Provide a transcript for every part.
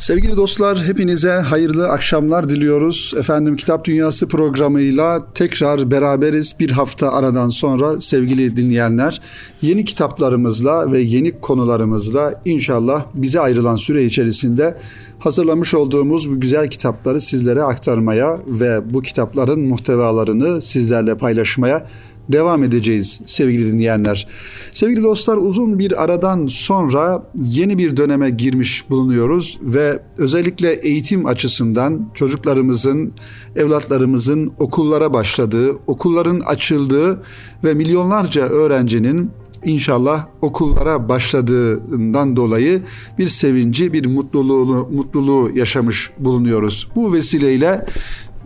Sevgili dostlar hepinize hayırlı akşamlar diliyoruz. Efendim Kitap Dünyası programıyla tekrar beraberiz bir hafta aradan sonra sevgili dinleyenler. Yeni kitaplarımızla ve yeni konularımızla inşallah bize ayrılan süre içerisinde hazırlamış olduğumuz bu güzel kitapları sizlere aktarmaya ve bu kitapların muhtevalarını sizlerle paylaşmaya devam edeceğiz sevgili dinleyenler. Sevgili dostlar uzun bir aradan sonra yeni bir döneme girmiş bulunuyoruz ve özellikle eğitim açısından çocuklarımızın, evlatlarımızın okullara başladığı, okulların açıldığı ve milyonlarca öğrencinin inşallah okullara başladığından dolayı bir sevinci, bir mutluluğu, mutluluğu yaşamış bulunuyoruz. Bu vesileyle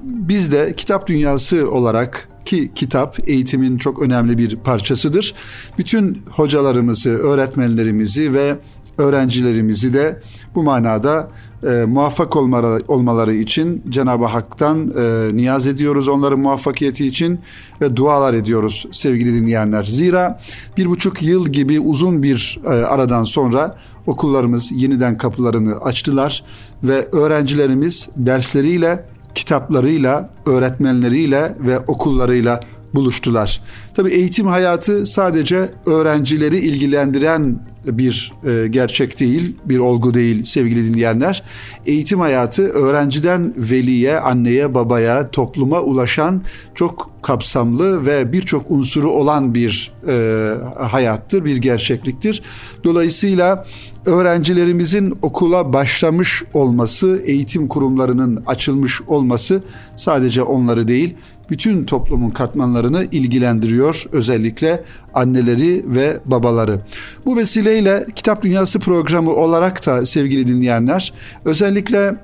biz de kitap dünyası olarak ki kitap eğitimin çok önemli bir parçasıdır. Bütün hocalarımızı, öğretmenlerimizi ve öğrencilerimizi de bu manada e, muvaffak olmaları, olmaları için Cenab-ı Hak'tan e, niyaz ediyoruz onların muvaffakiyeti için ve dualar ediyoruz sevgili dinleyenler. Zira bir buçuk yıl gibi uzun bir e, aradan sonra okullarımız yeniden kapılarını açtılar ve öğrencilerimiz dersleriyle kitaplarıyla, öğretmenleriyle ve okullarıyla buluştular. Tabii eğitim hayatı sadece öğrencileri ilgilendiren bir e, gerçek değil, bir olgu değil sevgili dinleyenler. Eğitim hayatı öğrenciden veliye, anneye, babaya, topluma ulaşan çok kapsamlı ve birçok unsuru olan bir e, hayattır, bir gerçekliktir. Dolayısıyla öğrencilerimizin okula başlamış olması, eğitim kurumlarının açılmış olması sadece onları değil, bütün toplumun katmanlarını ilgilendiriyor özellikle anneleri ve babaları. Bu vesileyle Kitap Dünyası programı olarak da sevgili dinleyenler özellikle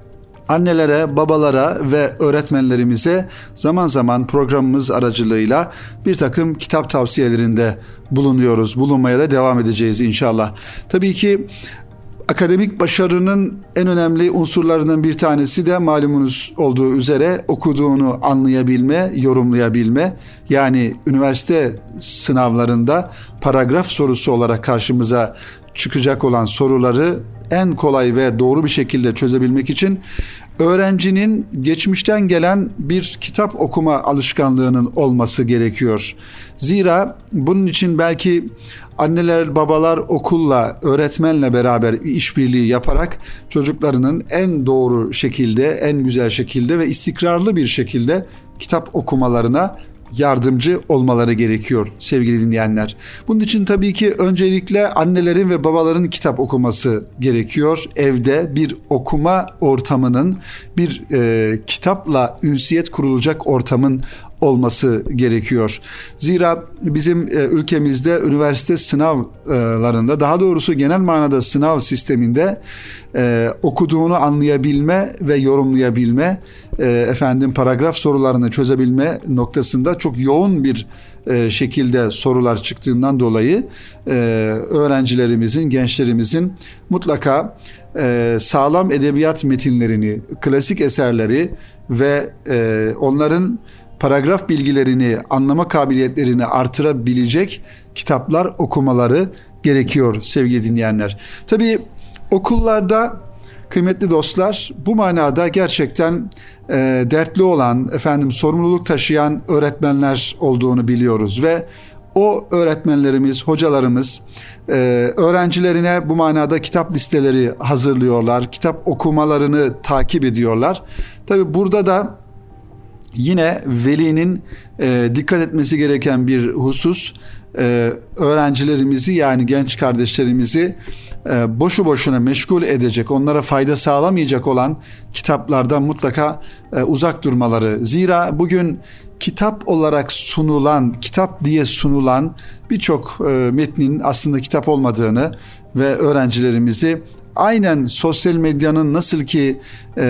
annelere, babalara ve öğretmenlerimize zaman zaman programımız aracılığıyla bir takım kitap tavsiyelerinde bulunuyoruz. Bulunmaya da devam edeceğiz inşallah. Tabii ki Akademik başarının en önemli unsurlarından bir tanesi de malumunuz olduğu üzere okuduğunu anlayabilme, yorumlayabilme. Yani üniversite sınavlarında paragraf sorusu olarak karşımıza çıkacak olan soruları en kolay ve doğru bir şekilde çözebilmek için öğrencinin geçmişten gelen bir kitap okuma alışkanlığının olması gerekiyor. Zira bunun için belki anneler, babalar okulla, öğretmenle beraber işbirliği yaparak çocuklarının en doğru şekilde, en güzel şekilde ve istikrarlı bir şekilde kitap okumalarına yardımcı olmaları gerekiyor sevgili dinleyenler. Bunun için tabii ki öncelikle annelerin ve babaların kitap okuması gerekiyor. Evde bir okuma ortamının, bir e, kitapla ünsiyet kurulacak ortamın olması gerekiyor. Zira bizim e, ülkemizde üniversite sınavlarında daha doğrusu genel manada sınav sisteminde e, okuduğunu anlayabilme ve yorumlayabilme e, efendim paragraf sorularını çözebilme noktasında çok yoğun bir şekilde sorular çıktığından dolayı öğrencilerimizin, gençlerimizin mutlaka sağlam edebiyat metinlerini, klasik eserleri ve onların paragraf bilgilerini, anlama kabiliyetlerini artırabilecek kitaplar okumaları gerekiyor sevgili dinleyenler. Tabii okullarda kıymetli dostlar bu manada gerçekten e, dertli olan, efendim sorumluluk taşıyan öğretmenler olduğunu biliyoruz ve o öğretmenlerimiz, hocalarımız e, öğrencilerine bu manada kitap listeleri hazırlıyorlar, kitap okumalarını takip ediyorlar. Tabi burada da yine velinin e, dikkat etmesi gereken bir husus e, öğrencilerimizi yani genç kardeşlerimizi e, boşu boşuna meşgul edecek, onlara fayda sağlamayacak olan kitaplardan mutlaka e, uzak durmaları. Zira bugün kitap olarak sunulan, kitap diye sunulan birçok e, metnin aslında kitap olmadığını ve öğrencilerimizi aynen sosyal medyanın nasıl ki e,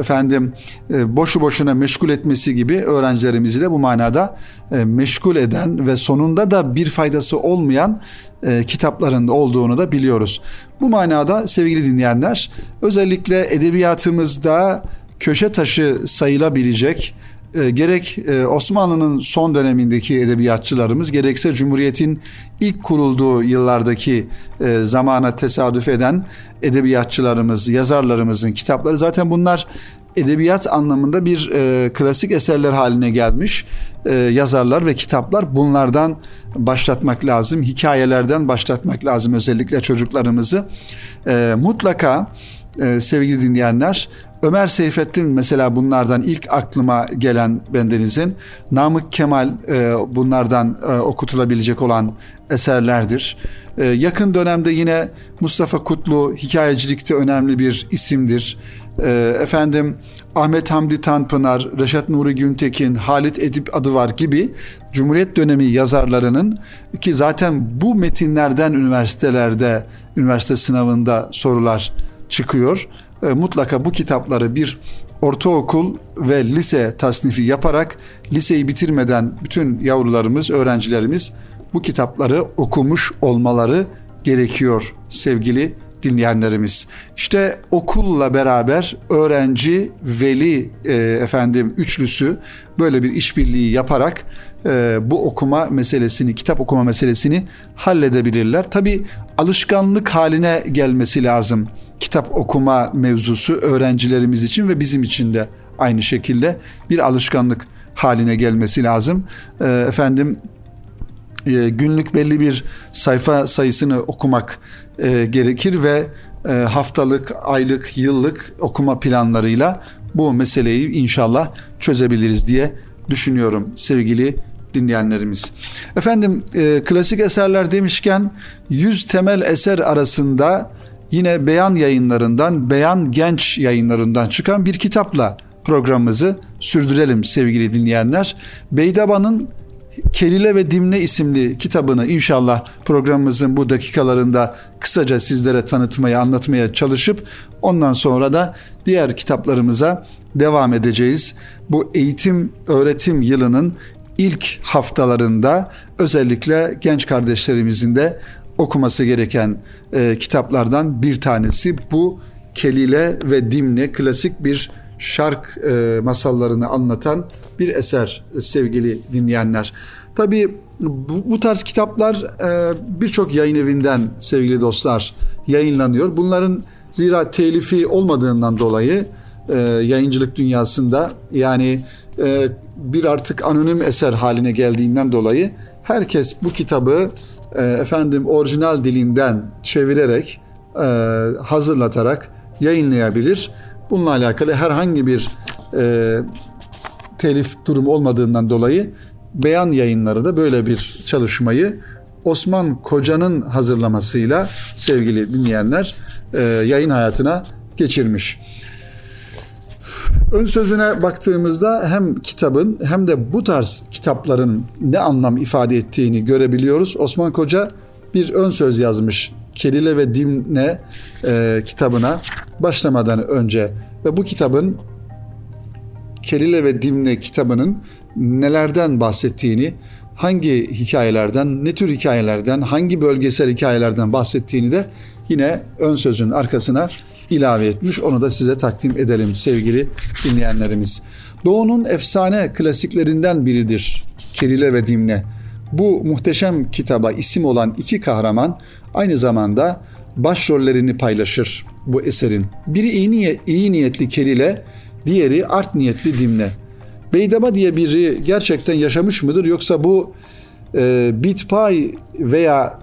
efendim e, boşu boşuna meşgul etmesi gibi öğrencilerimizi de bu manada e, meşgul eden ve sonunda da bir faydası olmayan e, kitaplarında olduğunu da biliyoruz. Bu manada sevgili dinleyenler özellikle edebiyatımızda köşe taşı sayılabilecek e, gerek e, Osmanlı'nın son dönemindeki edebiyatçılarımız gerekse Cumhuriyet'in ilk kurulduğu yıllardaki e, zamana tesadüf eden edebiyatçılarımız, yazarlarımızın kitapları zaten bunlar edebiyat anlamında bir klasik eserler haline gelmiş yazarlar ve kitaplar bunlardan başlatmak lazım. Hikayelerden başlatmak lazım özellikle çocuklarımızı. Mutlaka e, sevgili dinleyenler Ömer Seyfettin mesela bunlardan ilk aklıma gelen bendenizin Namık Kemal e, bunlardan e, okutulabilecek olan eserlerdir. E, yakın dönemde yine Mustafa Kutlu hikayecilikte önemli bir isimdir. E, efendim Ahmet Hamdi Tanpınar, Reşat Nuri Güntekin, Halit Edip adı var gibi Cumhuriyet dönemi yazarlarının ki zaten bu metinlerden üniversitelerde, üniversite sınavında sorular çıkıyor. E, mutlaka bu kitapları bir ortaokul ve lise tasnifi yaparak liseyi bitirmeden bütün yavrularımız, öğrencilerimiz bu kitapları okumuş olmaları gerekiyor sevgili dinleyenlerimiz. İşte okulla beraber öğrenci, veli e, efendim üçlüsü böyle bir işbirliği yaparak e, bu okuma meselesini, kitap okuma meselesini halledebilirler. Tabi alışkanlık haline gelmesi lazım kitap okuma mevzusu öğrencilerimiz için ve bizim için de aynı şekilde bir alışkanlık haline gelmesi lazım. E, efendim e, günlük belli bir sayfa sayısını okumak e, gerekir ve e, haftalık, aylık, yıllık okuma planlarıyla bu meseleyi inşallah çözebiliriz diye düşünüyorum sevgili dinleyenlerimiz. Efendim klasik eserler demişken 100 temel eser arasında yine Beyan yayınlarından, Beyan Genç yayınlarından çıkan bir kitapla programımızı sürdürelim sevgili dinleyenler. Beydaba'nın Kelile ve Dimne isimli kitabını inşallah programımızın bu dakikalarında kısaca sizlere tanıtmaya, anlatmaya çalışıp ondan sonra da diğer kitaplarımıza devam edeceğiz. Bu eğitim öğretim yılının ilk haftalarında özellikle genç kardeşlerimizin de okuması gereken e, kitaplardan bir tanesi bu Kelile ve Dimne klasik bir şark e, masallarını anlatan bir eser sevgili dinleyenler. Tabii bu, bu tarz kitaplar e, birçok yayın evinden sevgili dostlar yayınlanıyor. Bunların zira telifi olmadığından dolayı e, yayıncılık dünyasında yani e, bir artık anonim eser haline geldiğinden dolayı herkes bu kitabı e, efendim orijinal dilinden çevirerek e, hazırlatarak yayınlayabilir. Bununla alakalı herhangi bir e, telif durumu olmadığından dolayı beyan yayınları da böyle bir çalışmayı Osman Koca'nın hazırlamasıyla sevgili dinleyenler e, yayın hayatına geçirmiş. Ön sözüne baktığımızda hem kitabın hem de bu tarz kitapların ne anlam ifade ettiğini görebiliyoruz. Osman Koca bir ön söz yazmış Kelile ve Dimne e, kitabına başlamadan önce ve bu kitabın Kelile ve Dimne kitabının nelerden bahsettiğini, hangi hikayelerden, ne tür hikayelerden, hangi bölgesel hikayelerden bahsettiğini de yine ön sözün arkasına ilave etmiş. Onu da size takdim edelim sevgili dinleyenlerimiz. Doğu'nun efsane klasiklerinden biridir Kelile ve Dimne. Bu muhteşem kitaba isim olan iki kahraman aynı zamanda başrollerini paylaşır bu eserin. Biri iyi, niyet, iyi niyetli Kelile, diğeri art niyetli Dimne. Beydaba diye biri gerçekten yaşamış mıdır yoksa bu e, Bitpay veya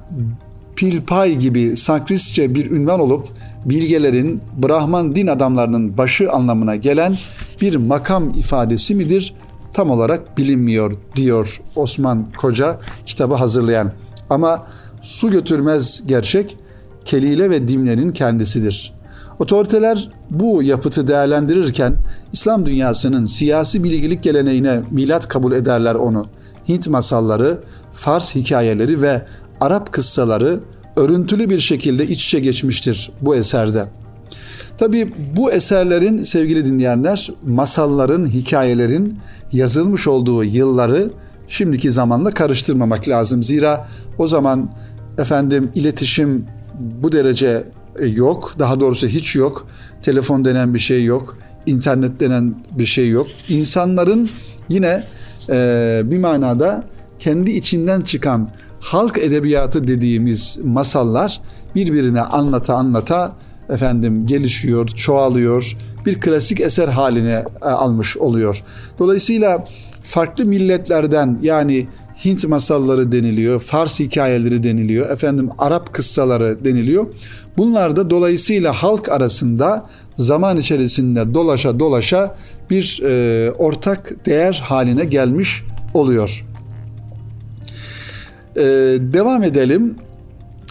Pilpay gibi Sanskritçe bir ünvan olup bilgelerin Brahman din adamlarının başı anlamına gelen bir makam ifadesi midir? Tam olarak bilinmiyor diyor Osman Koca kitabı hazırlayan. Ama su götürmez gerçek Kelile ve Dimle'nin kendisidir. Otoriteler bu yapıtı değerlendirirken İslam dünyasının siyasi bilgilik geleneğine milat kabul ederler onu. Hint masalları, Fars hikayeleri ve Arap kıssaları örüntülü bir şekilde iç içe geçmiştir bu eserde. Tabi bu eserlerin sevgili dinleyenler masalların, hikayelerin yazılmış olduğu yılları şimdiki zamanla karıştırmamak lazım. Zira o zaman efendim iletişim bu derece e, yok. Daha doğrusu hiç yok. Telefon denen bir şey yok. İnternet denen bir şey yok. İnsanların Yine e, bir manada kendi içinden çıkan halk edebiyatı dediğimiz masallar birbirine anlata anlata efendim gelişiyor, çoğalıyor, bir klasik eser haline e, almış oluyor. Dolayısıyla farklı milletlerden yani Hint masalları deniliyor, Fars hikayeleri deniliyor, efendim Arap kıssaları deniliyor. Bunlar da dolayısıyla halk arasında zaman içerisinde dolaşa dolaşa bir e, ortak değer haline gelmiş oluyor. E, devam edelim.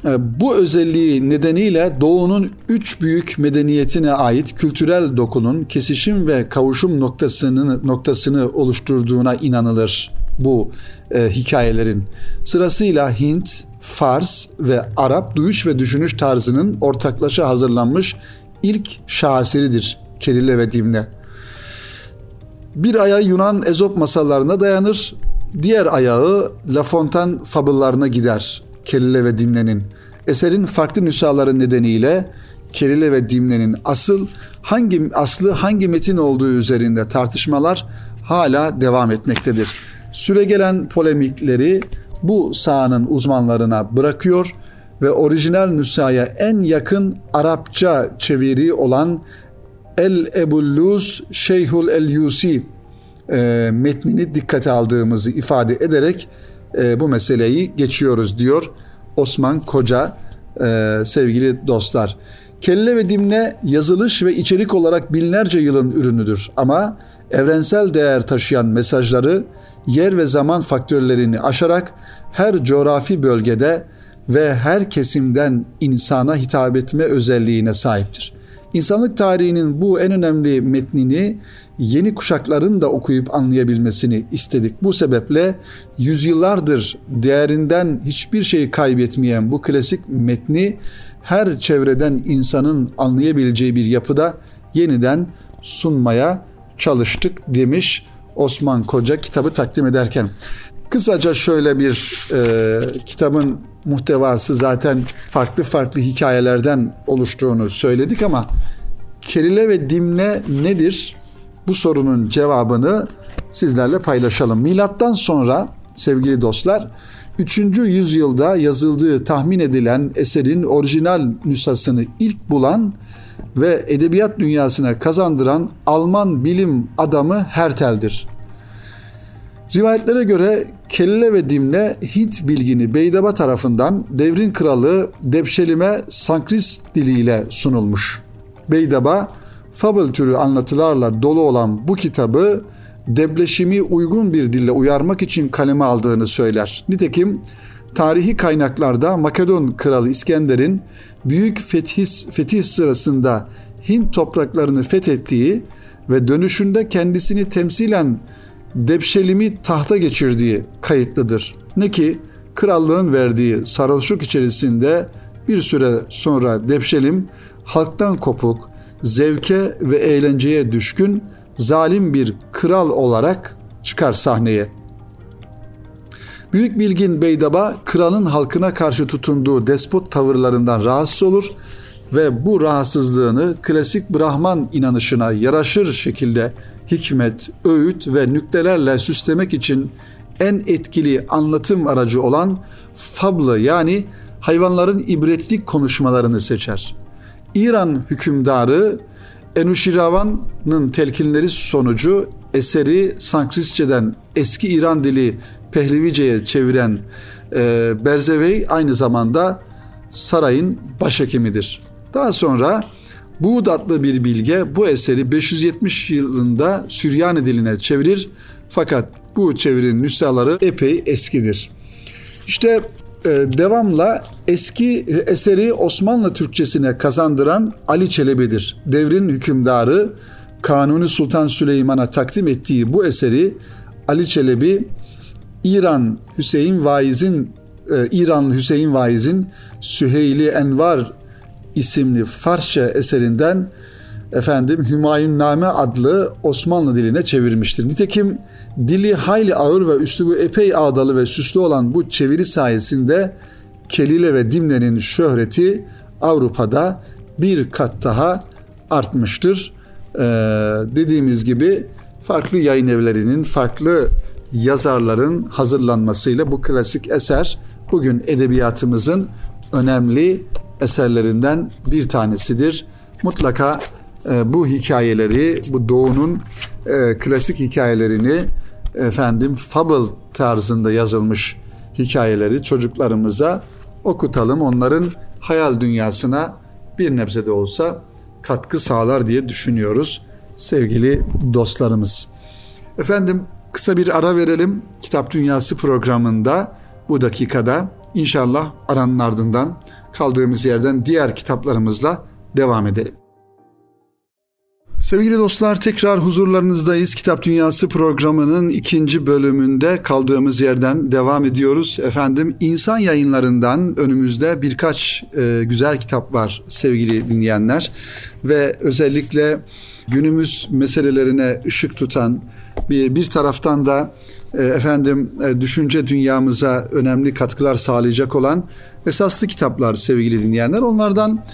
E, bu özelliği nedeniyle Doğu'nun üç büyük medeniyetine ait kültürel dokunun kesişim ve kavuşum noktasını noktasını oluşturduğuna inanılır bu e, hikayelerin. Sırasıyla Hint, Fars ve Arap duyuş ve düşünüş tarzının ortaklaşa hazırlanmış ilk şaheseridir Kelile ve Dimne. Bir ayağı Yunan Ezop masallarına dayanır, diğer ayağı La Fontaine fabıllarına gider Kelile ve Dimne'nin. Eserin farklı nüshaları nedeniyle Kelile ve Dimne'nin asıl hangi aslı hangi metin olduğu üzerinde tartışmalar hala devam etmektedir. Süregelen polemikleri bu sahanın uzmanlarına bırakıyor ve orijinal nüshaya en yakın Arapça çeviri olan El Ebulluz Şeyhul El Yusi e, metnini dikkate aldığımızı ifade ederek e, bu meseleyi geçiyoruz diyor Osman Koca e, sevgili dostlar. Kelle ve dimne yazılış ve içerik olarak binlerce yılın ürünüdür ama evrensel değer taşıyan mesajları yer ve zaman faktörlerini aşarak her coğrafi bölgede ve her kesimden insana hitap etme özelliğine sahiptir. İnsanlık tarihinin bu en önemli metnini yeni kuşakların da okuyup anlayabilmesini istedik. Bu sebeple yüzyıllardır değerinden hiçbir şey kaybetmeyen bu klasik metni her çevreden insanın anlayabileceği bir yapıda yeniden sunmaya çalıştık demiş Osman Koca kitabı takdim ederken. Kısaca şöyle bir e, kitabın muhtevası zaten farklı farklı hikayelerden oluştuğunu söyledik ama Kerile ve Dimne nedir? Bu sorunun cevabını sizlerle paylaşalım. Milattan sonra sevgili dostlar 3. yüzyılda yazıldığı tahmin edilen eserin orijinal nüshasını ilk bulan ve edebiyat dünyasına kazandıran Alman bilim adamı Hertel'dir. Rivayetlere göre Kelle ve Dimle Hint bilgini Beydaba tarafından devrin kralı Debşelim'e Sankris diliyle sunulmuş. Beydaba fable türü anlatılarla dolu olan bu kitabı Debleşim'i uygun bir dille uyarmak için kaleme aldığını söyler. Nitekim tarihi kaynaklarda Makedon kralı İskender'in büyük fetih, fetih sırasında Hint topraklarını fethettiği ve dönüşünde kendisini temsilen Debşelim'i tahta geçirdiği kayıtlıdır. Ne ki krallığın verdiği sarhoşluk içerisinde bir süre sonra Debşelim halktan kopuk, zevke ve eğlenceye düşkün zalim bir kral olarak çıkar sahneye. Büyük bilgin Beydaba kralın halkına karşı tutunduğu despot tavırlarından rahatsız olur ve bu rahatsızlığını klasik Brahman inanışına yaraşır şekilde hikmet, öğüt ve nüktelerle süslemek için en etkili anlatım aracı olan fablı yani hayvanların ibretlik konuşmalarını seçer. İran hükümdarı Enuşiravan'ın telkinleri sonucu eseri Sanskritçeden eski İran dili Pehlevice'ye çeviren e, Berzevey aynı zamanda sarayın başhekimidir. Daha sonra Buğd adlı bir bilge bu eseri 570 yılında Süryani diline çevirir fakat bu çevirinin nüshaları epey eskidir. İşte e, devamla eski eseri Osmanlı Türkçesine kazandıran Ali Çelebi'dir. Devrin hükümdarı Kanuni Sultan Süleyman'a takdim ettiği bu eseri Ali Çelebi İran Hüseyin Vaiz'in e, İranlı Hüseyin Vaiz'in Süheyli Envar isimli Farsça eserinden efendim Hümayun Name adlı Osmanlı diline çevirmiştir. Nitekim dili hayli ağır ve üslubu epey ağdalı ve süslü olan bu çeviri sayesinde Kelile ve Dimne'nin şöhreti Avrupa'da bir kat daha artmıştır. Ee, dediğimiz gibi farklı yayın evlerinin, farklı yazarların hazırlanmasıyla bu klasik eser bugün edebiyatımızın önemli eserlerinden bir tanesidir. Mutlaka e, bu hikayeleri, bu doğunun e, klasik hikayelerini efendim fable tarzında yazılmış hikayeleri çocuklarımıza okutalım. Onların hayal dünyasına bir nebze de olsa katkı sağlar diye düşünüyoruz sevgili dostlarımız. Efendim kısa bir ara verelim. Kitap Dünyası programında bu dakikada inşallah aranın ardından kaldığımız yerden diğer kitaplarımızla devam edelim. Sevgili dostlar tekrar huzurlarınızdayız. Kitap Dünyası programının ikinci bölümünde kaldığımız yerden devam ediyoruz. Efendim insan yayınlarından önümüzde birkaç e, güzel kitap var sevgili dinleyenler. Ve özellikle günümüz meselelerine ışık tutan bir, bir taraftan da efendim e, düşünce dünyamıza önemli katkılar sağlayacak olan esaslı kitaplar sevgili dinleyenler. Onlardan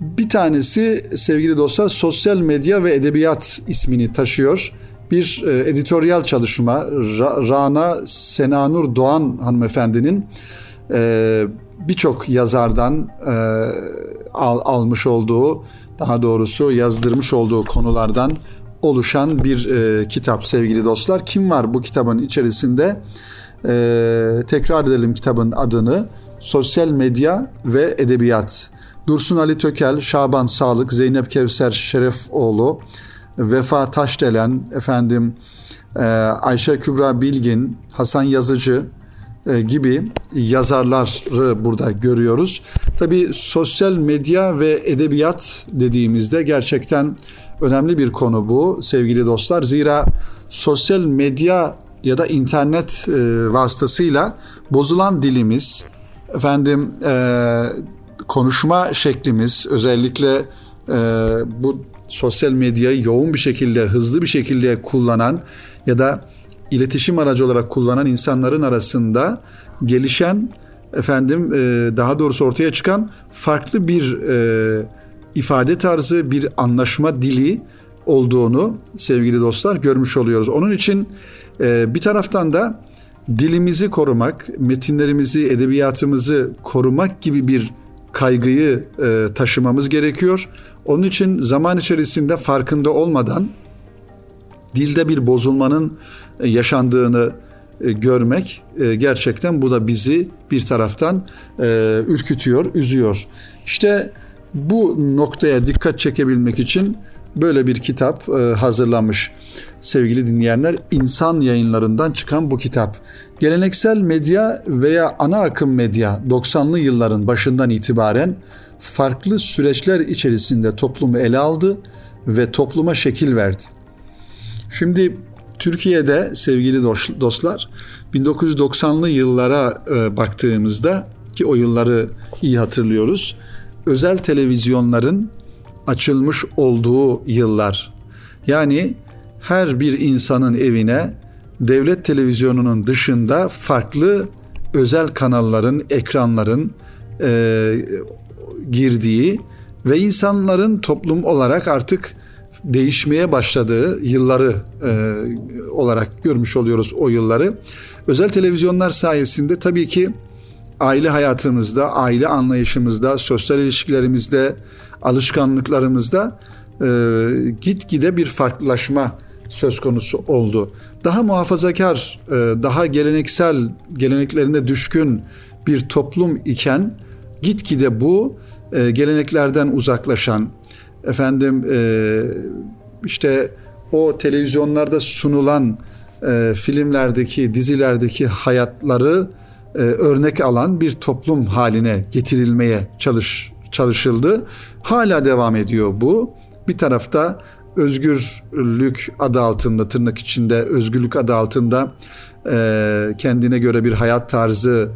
bir tanesi sevgili dostlar sosyal medya ve edebiyat ismini taşıyor. Bir e, editoryal çalışma Ra- Rana Senanur Doğan hanımefendinin e, birçok yazardan e, al, almış olduğu daha doğrusu yazdırmış olduğu konulardan oluşan bir e, kitap sevgili dostlar. Kim var bu kitabın içerisinde? E, tekrar edelim kitabın adını. Sosyal medya ve edebiyat. Dursun Ali Tökel, Şaban Sağlık, Zeynep Kevser Şerefoğlu, Vefa Taşdelen, efendim e, Ayşe Kübra Bilgin, Hasan Yazıcı e, gibi yazarları burada görüyoruz. Tabi sosyal medya ve edebiyat dediğimizde gerçekten önemli bir konu bu sevgili dostlar. Zira sosyal medya ya da internet e, vasıtasıyla bozulan dilimiz, efendim e, konuşma şeklimiz özellikle e, bu sosyal medyayı yoğun bir şekilde, hızlı bir şekilde kullanan ya da iletişim aracı olarak kullanan insanların arasında gelişen efendim e, daha doğrusu ortaya çıkan farklı bir e, ifade tarzı, bir anlaşma dili olduğunu sevgili dostlar görmüş oluyoruz. Onun için e, bir taraftan da dilimizi korumak, metinlerimizi, edebiyatımızı korumak gibi bir kaygıyı e, taşımamız gerekiyor. Onun için zaman içerisinde farkında olmadan dilde bir bozulmanın e, yaşandığını görmek gerçekten bu da bizi bir taraftan ürkütüyor, üzüyor. İşte bu noktaya dikkat çekebilmek için böyle bir kitap hazırlanmış sevgili dinleyenler. İnsan yayınlarından çıkan bu kitap. Geleneksel medya veya ana akım medya 90'lı yılların başından itibaren farklı süreçler içerisinde toplumu ele aldı ve topluma şekil verdi. Şimdi Türkiye'de sevgili dostlar 1990'lı yıllara e, baktığımızda ki o yılları iyi hatırlıyoruz. Özel televizyonların açılmış olduğu yıllar. Yani her bir insanın evine devlet televizyonunun dışında farklı özel kanalların, ekranların e, girdiği ve insanların toplum olarak artık değişmeye başladığı yılları e, olarak görmüş oluyoruz o yılları. Özel televizyonlar sayesinde tabii ki aile hayatımızda, aile anlayışımızda, sosyal ilişkilerimizde, alışkanlıklarımızda e, gitgide bir farklılaşma söz konusu oldu. Daha muhafazakar, e, daha geleneksel, geleneklerine düşkün bir toplum iken gitgide bu e, geleneklerden uzaklaşan, efendim e, işte o televizyonlarda sunulan filmlerdeki, dizilerdeki hayatları örnek alan bir toplum haline getirilmeye çalış çalışıldı. Hala devam ediyor bu. Bir tarafta özgürlük adı altında tırnak içinde özgürlük adı altında e, kendine göre bir hayat tarzı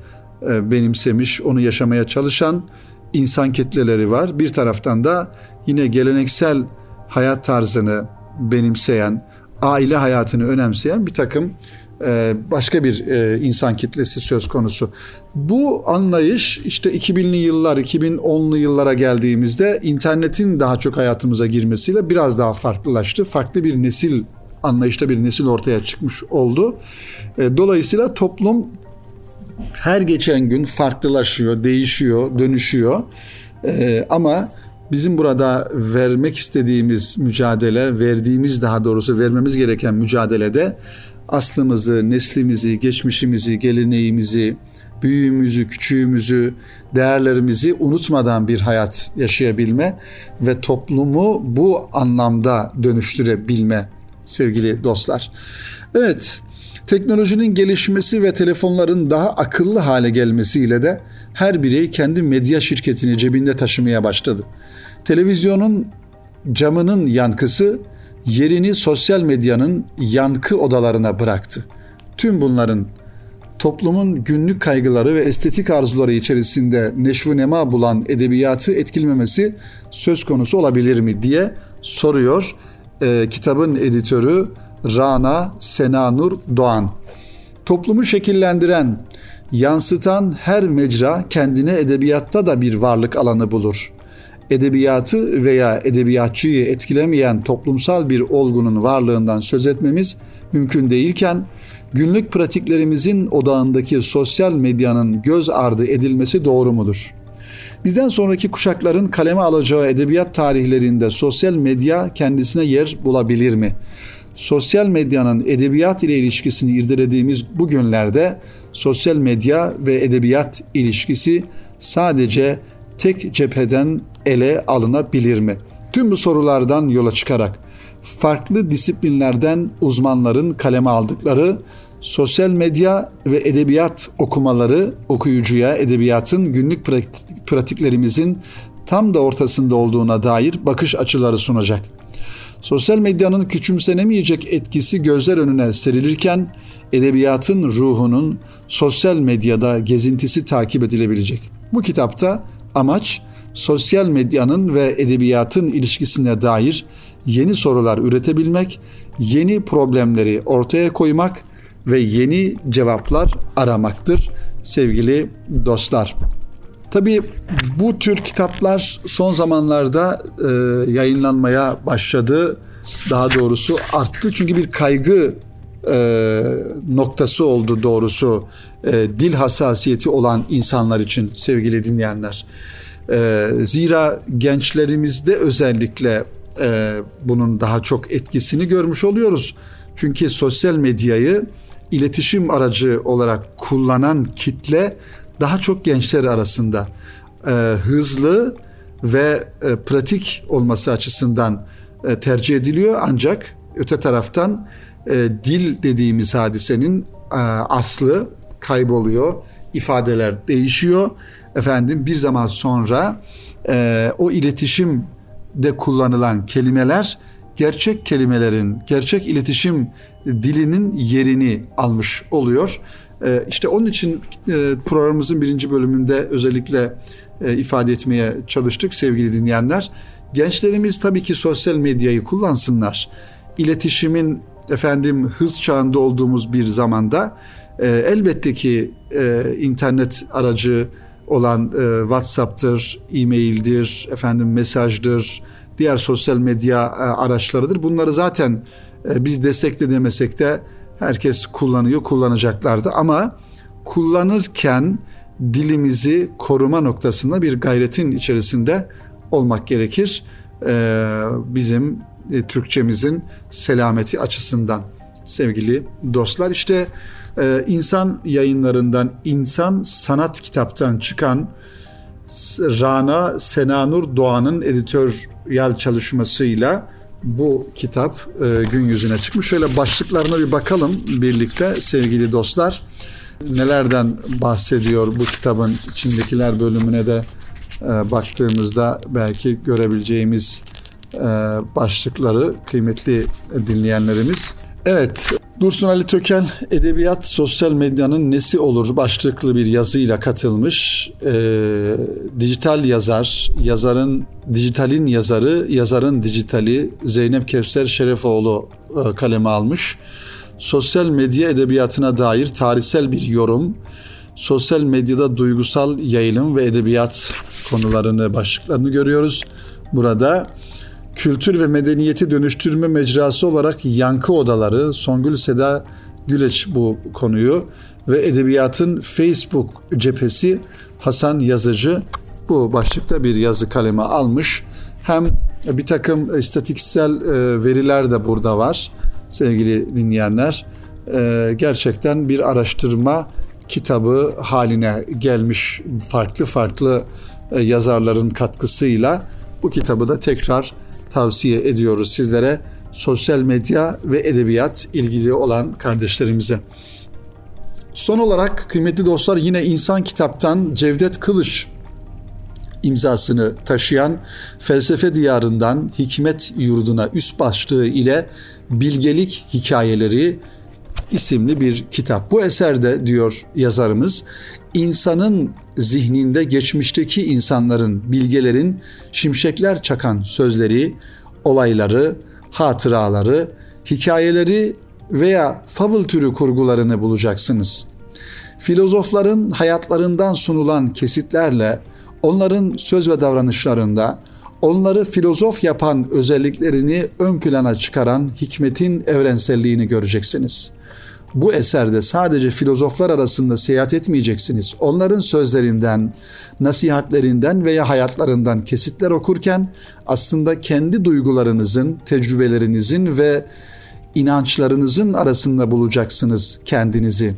e, benimsemiş, onu yaşamaya çalışan insan kitleleri var. Bir taraftan da yine geleneksel hayat tarzını benimseyen, aile hayatını önemseyen bir takım e, başka bir e, insan kitlesi söz konusu. Bu anlayış işte 2000'li yıllar, 2010'lu yıllara geldiğimizde internetin daha çok hayatımıza girmesiyle biraz daha farklılaştı. Farklı bir nesil anlayışta bir nesil ortaya çıkmış oldu. E, dolayısıyla toplum her geçen gün farklılaşıyor, değişiyor, dönüşüyor. E, ama bizim burada vermek istediğimiz mücadele, verdiğimiz daha doğrusu vermemiz gereken mücadelede aslımızı, neslimizi, geçmişimizi, geleneğimizi, büyüğümüzü, küçüğümüzü, değerlerimizi unutmadan bir hayat yaşayabilme ve toplumu bu anlamda dönüştürebilme sevgili dostlar. Evet, teknolojinin gelişmesi ve telefonların daha akıllı hale gelmesiyle de her birey kendi medya şirketini cebinde taşımaya başladı. Televizyonun camının yankısı yerini sosyal medyanın yankı odalarına bıraktı. Tüm bunların toplumun günlük kaygıları ve estetik arzuları içerisinde neşvu nema bulan edebiyatı etkilememesi söz konusu olabilir mi diye soruyor e, kitabın editörü Rana Senanur Doğan. Toplumu şekillendiren, yansıtan her mecra kendine edebiyatta da bir varlık alanı bulur. Edebiyatı veya edebiyatçıyı etkilemeyen toplumsal bir olgunun varlığından söz etmemiz mümkün değilken günlük pratiklerimizin odağındaki sosyal medyanın göz ardı edilmesi doğru mudur? Bizden sonraki kuşakların kaleme alacağı edebiyat tarihlerinde sosyal medya kendisine yer bulabilir mi? Sosyal medyanın edebiyat ile ilişkisini irdelediğimiz bu günlerde sosyal medya ve edebiyat ilişkisi sadece tek cepheden ele alınabilir mi? Tüm bu sorulardan yola çıkarak farklı disiplinlerden uzmanların kaleme aldıkları sosyal medya ve edebiyat okumaları okuyucuya edebiyatın günlük pratiklerimizin tam da ortasında olduğuna dair bakış açıları sunacak. Sosyal medyanın küçümsenemeyecek etkisi gözler önüne serilirken edebiyatın ruhunun sosyal medyada gezintisi takip edilebilecek. Bu kitapta amaç sosyal medyanın ve edebiyatın ilişkisine dair yeni sorular üretebilmek, yeni problemleri ortaya koymak ve yeni cevaplar aramaktır sevgili dostlar. Tabii bu tür kitaplar son zamanlarda e, yayınlanmaya başladı. Daha doğrusu arttı çünkü bir kaygı e, noktası oldu doğrusu e, dil hassasiyeti olan insanlar için sevgili dinleyenler. E, zira gençlerimizde özellikle e, bunun daha çok etkisini görmüş oluyoruz. Çünkü sosyal medyayı iletişim aracı olarak kullanan kitle daha çok gençler arasında e, hızlı ve e, pratik olması açısından tercih ediliyor ancak öte taraftan dil dediğimiz hadisenin aslı kayboluyor ifadeler değişiyor efendim bir zaman sonra e, o iletişimde kullanılan kelimeler gerçek kelimelerin, gerçek iletişim dilinin yerini almış oluyor. Ee, işte onun için e, programımızın birinci bölümünde özellikle e, ifade etmeye çalıştık sevgili dinleyenler. Gençlerimiz tabii ki sosyal medyayı kullansınlar. İletişimin efendim hız çağında olduğumuz bir zamanda e, elbette ki internet aracı olan WhatsApp'tır, e-mail'dir, efendim mesajdır, diğer sosyal medya e, araçlarıdır. Bunları zaten e, biz destekle demesek de herkes kullanıyor, kullanacaklardı ama kullanırken dilimizi koruma noktasında bir gayretin içerisinde olmak gerekir. E, bizim Türkçemizin selameti açısından sevgili dostlar. İşte insan yayınlarından, insan sanat kitaptan çıkan Rana Senanur Doğan'ın editör yer çalışmasıyla bu kitap e, gün yüzüne çıkmış. Şöyle başlıklarına bir bakalım birlikte sevgili dostlar. Nelerden bahsediyor bu kitabın içindekiler bölümüne de e, baktığımızda belki görebileceğimiz e, başlıkları kıymetli dinleyenlerimiz. Evet, Dursun Ali Tökel Edebiyat Sosyal Medyanın Nesi Olur başlıklı bir yazıyla katılmış. Ee, dijital yazar, yazarın dijitalin yazarı, yazarın dijitali Zeynep Kevser Şerefoğlu e, kaleme almış. Sosyal medya edebiyatına dair tarihsel bir yorum, sosyal medyada duygusal yayılım ve edebiyat konularını, başlıklarını görüyoruz. Burada kültür ve medeniyeti dönüştürme mecrası olarak yankı odaları, Songül Seda Güleç bu konuyu ve edebiyatın Facebook cephesi Hasan Yazıcı bu başlıkta bir yazı kaleme almış. Hem bir takım istatistiksel e, veriler de burada var sevgili dinleyenler. E, gerçekten bir araştırma kitabı haline gelmiş farklı farklı e, yazarların katkısıyla bu kitabı da tekrar tavsiye ediyoruz sizlere sosyal medya ve edebiyat ilgili olan kardeşlerimize. Son olarak kıymetli dostlar yine insan kitaptan Cevdet Kılıç imzasını taşıyan felsefe diyarından hikmet yurduna üst başlığı ile bilgelik hikayeleri isimli bir kitap. Bu eserde diyor yazarımız insanın zihninde geçmişteki insanların, bilgelerin şimşekler çakan sözleri, olayları, hatıraları, hikayeleri veya fable türü kurgularını bulacaksınız. Filozofların hayatlarından sunulan kesitlerle onların söz ve davranışlarında onları filozof yapan özelliklerini ön plana çıkaran hikmetin evrenselliğini göreceksiniz. Bu eserde sadece filozoflar arasında seyahat etmeyeceksiniz. Onların sözlerinden, nasihatlerinden veya hayatlarından kesitler okurken aslında kendi duygularınızın, tecrübelerinizin ve inançlarınızın arasında bulacaksınız kendinizi.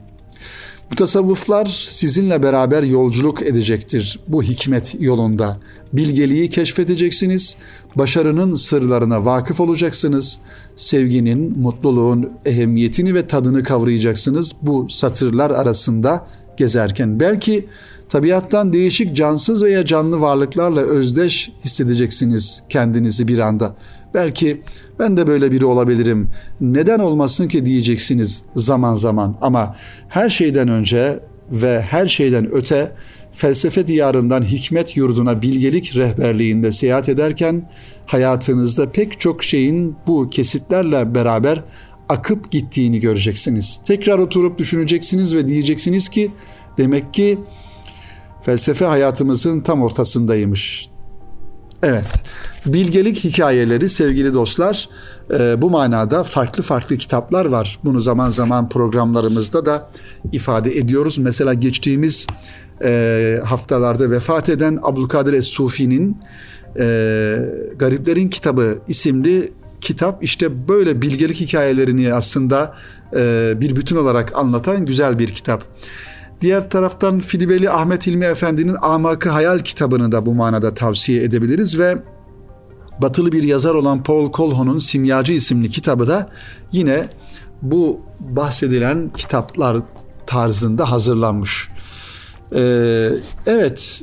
Bu tasavvuflar sizinle beraber yolculuk edecektir bu hikmet yolunda. Bilgeliği keşfedeceksiniz, başarının sırlarına vakıf olacaksınız. Sevginin, mutluluğun ehemmiyetini ve tadını kavrayacaksınız bu satırlar arasında gezerken. Belki tabiattan değişik cansız veya canlı varlıklarla özdeş hissedeceksiniz kendinizi bir anda. Belki ben de böyle biri olabilirim. Neden olmasın ki diyeceksiniz zaman zaman ama her şeyden önce ve her şeyden öte felsefe diyarından hikmet yurduna bilgelik rehberliğinde seyahat ederken hayatınızda pek çok şeyin bu kesitlerle beraber akıp gittiğini göreceksiniz. Tekrar oturup düşüneceksiniz ve diyeceksiniz ki demek ki felsefe hayatımızın tam ortasındaymış. Evet, bilgelik hikayeleri sevgili dostlar e, bu manada farklı farklı kitaplar var. Bunu zaman zaman programlarımızda da ifade ediyoruz. Mesela geçtiğimiz e, haftalarda vefat eden Abdülkadir Es-Sufi'nin e, Gariplerin Kitabı isimli kitap işte böyle bilgelik hikayelerini aslında e, bir bütün olarak anlatan güzel bir kitap. Diğer taraftan Filibeli Ahmet Hilmi Efendi'nin Amakı Hayal kitabını da bu manada tavsiye edebiliriz ve batılı bir yazar olan Paul Colhoun'un Simyacı isimli kitabı da yine bu bahsedilen kitaplar tarzında hazırlanmış. Ee, evet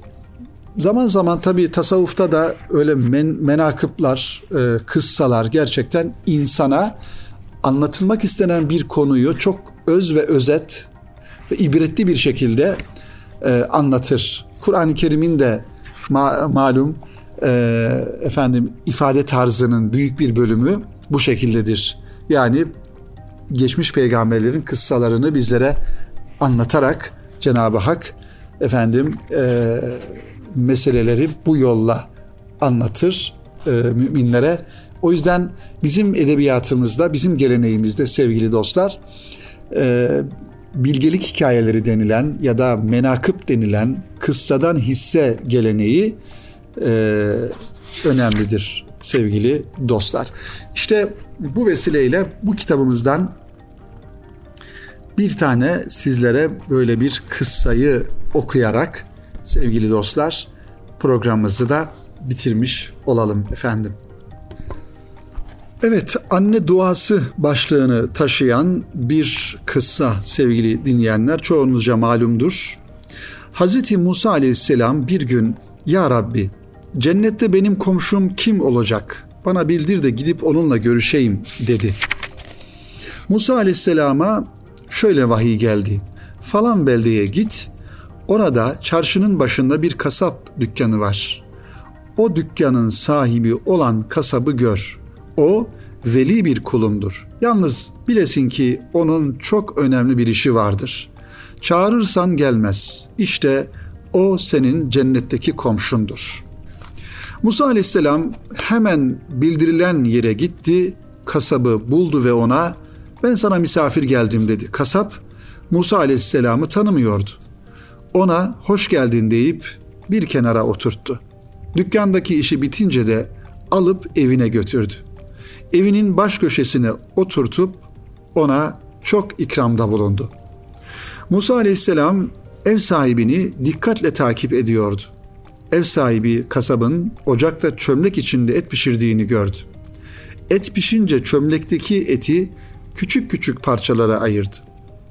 zaman zaman tabii tasavvufta da öyle men, menakıplar, e, kıssalar gerçekten insana anlatılmak istenen bir konuyu çok öz ve özet ve ibretli bir şekilde e, anlatır. Kur'an-ı Kerim'in de ma- malum e, efendim ifade tarzının büyük bir bölümü bu şekildedir. Yani geçmiş peygamberlerin kıssalarını bizlere anlatarak Cenab-ı Hak efendim e, meseleleri bu yolla anlatır e, müminlere. O yüzden bizim edebiyatımızda, bizim geleneğimizde sevgili dostlar e, bilgelik hikayeleri denilen ya da menakıp denilen kıssadan hisse geleneği e, önemlidir sevgili dostlar. İşte bu vesileyle bu kitabımızdan bir tane sizlere böyle bir kıssayı okuyarak sevgili dostlar programımızı da bitirmiş olalım efendim. Evet, anne duası başlığını taşıyan bir kıssa sevgili dinleyenler çoğunuzca malumdur. Hz. Musa aleyhisselam bir gün Ya Rabbi cennette benim komşum kim olacak? Bana bildir de gidip onunla görüşeyim dedi. Musa aleyhisselama şöyle vahiy geldi. Falan beldeye git, orada çarşının başında bir kasap dükkanı var. O dükkanın sahibi olan kasabı gör. O veli bir kulumdur. Yalnız bilesin ki onun çok önemli bir işi vardır. Çağırırsan gelmez. İşte o senin cennetteki komşundur. Musa aleyhisselam hemen bildirilen yere gitti, kasabı buldu ve ona ben sana misafir geldim dedi. Kasap Musa aleyhisselamı tanımıyordu. Ona hoş geldin deyip bir kenara oturttu. Dükkandaki işi bitince de alıp evine götürdü. Evinin baş köşesine oturtup ona çok ikramda bulundu. Musa aleyhisselam ev sahibini dikkatle takip ediyordu. Ev sahibi kasabın ocakta çömlek içinde et pişirdiğini gördü. Et pişince çömlekteki eti küçük küçük parçalara ayırdı.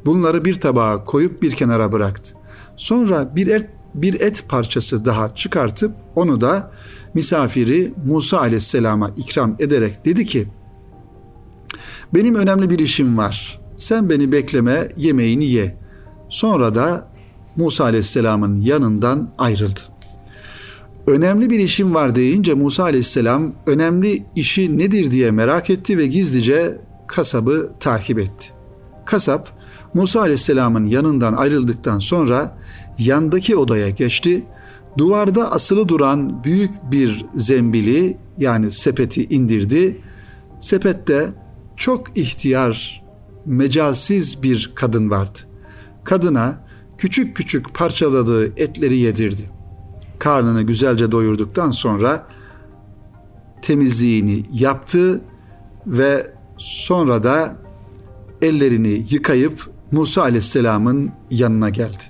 Bunları bir tabağa koyup bir kenara bıraktı. Sonra bir et, bir et parçası daha çıkartıp onu da misafiri Musa aleyhisselama ikram ederek dedi ki benim önemli bir işim var. Sen beni bekleme, yemeğini ye. Sonra da Musa aleyhisselamın yanından ayrıldı. Önemli bir işim var deyince Musa aleyhisselam önemli işi nedir diye merak etti ve gizlice kasabı takip etti. Kasap Musa aleyhisselamın yanından ayrıldıktan sonra yandaki odaya geçti. Duvarda asılı duran büyük bir zembili yani sepeti indirdi. Sepette çok ihtiyar, mecalsiz bir kadın vardı. Kadına küçük küçük parçaladığı etleri yedirdi. Karnını güzelce doyurduktan sonra temizliğini yaptı ve sonra da ellerini yıkayıp Musa aleyhisselamın yanına geldi.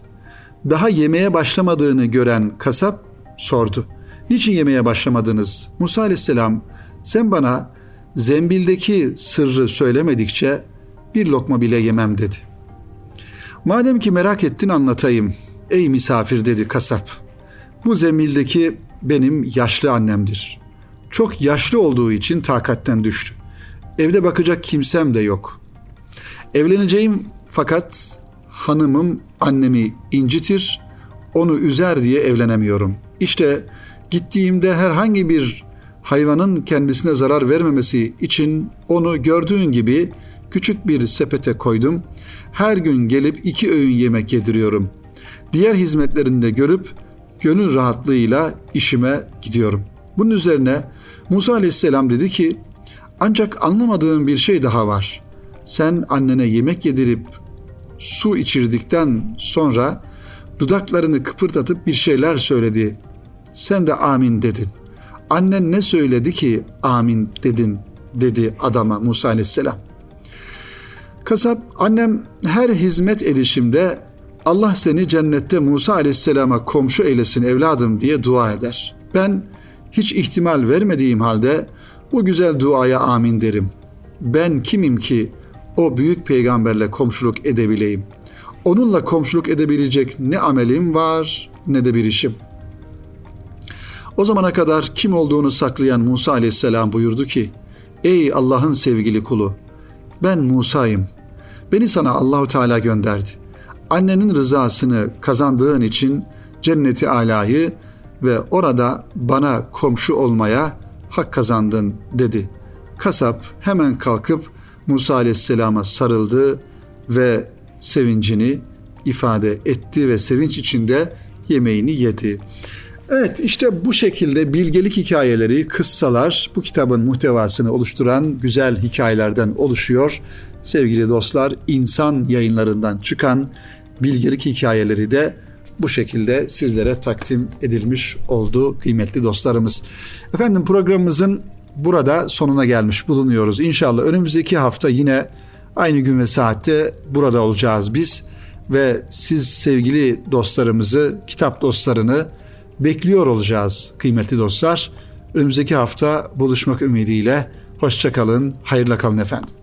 Daha yemeğe başlamadığını gören kasap sordu. Niçin yemeğe başlamadınız? Musa aleyhisselam sen bana zembildeki sırrı söylemedikçe bir lokma bile yemem dedi. Madem ki merak ettin anlatayım. Ey misafir dedi kasap. Bu zembildeki benim yaşlı annemdir. Çok yaşlı olduğu için takatten düştü. Evde bakacak kimsem de yok. Evleneceğim fakat hanımım annemi incitir, onu üzer diye evlenemiyorum. İşte gittiğimde herhangi bir hayvanın kendisine zarar vermemesi için onu gördüğün gibi küçük bir sepete koydum. Her gün gelip iki öğün yemek yediriyorum. Diğer hizmetlerinde görüp gönül rahatlığıyla işime gidiyorum. Bunun üzerine Musa aleyhisselam dedi ki ancak anlamadığım bir şey daha var. Sen annene yemek yedirip su içirdikten sonra dudaklarını kıpırdatıp bir şeyler söyledi. Sen de amin dedin. Annen ne söyledi ki amin dedin dedi adama Musa aleyhisselam. Kasap annem her hizmet edişimde Allah seni cennette Musa aleyhisselama komşu eylesin evladım diye dua eder. Ben hiç ihtimal vermediğim halde bu güzel duaya amin derim. Ben kimim ki o büyük peygamberle komşuluk edebileyim. Onunla komşuluk edebilecek ne amelim var ne de bir işim. O zamana kadar kim olduğunu saklayan Musa aleyhisselam buyurdu ki, Ey Allah'ın sevgili kulu, ben Musa'yım. Beni sana Allahu Teala gönderdi. Annenin rızasını kazandığın için cenneti alayı ve orada bana komşu olmaya hak kazandın dedi. Kasap hemen kalkıp Musa aleyhisselama sarıldı ve sevincini ifade etti ve sevinç içinde yemeğini yedi. Evet işte bu şekilde bilgelik hikayeleri, kıssalar bu kitabın muhtevasını oluşturan güzel hikayelerden oluşuyor. Sevgili dostlar insan yayınlarından çıkan bilgelik hikayeleri de bu şekilde sizlere takdim edilmiş oldu kıymetli dostlarımız. Efendim programımızın burada sonuna gelmiş bulunuyoruz. İnşallah önümüzdeki hafta yine aynı gün ve saatte burada olacağız biz ve siz sevgili dostlarımızı, kitap dostlarını bekliyor olacağız kıymetli dostlar. Önümüzdeki hafta buluşmak ümidiyle hoşçakalın, hayırla kalın efendim.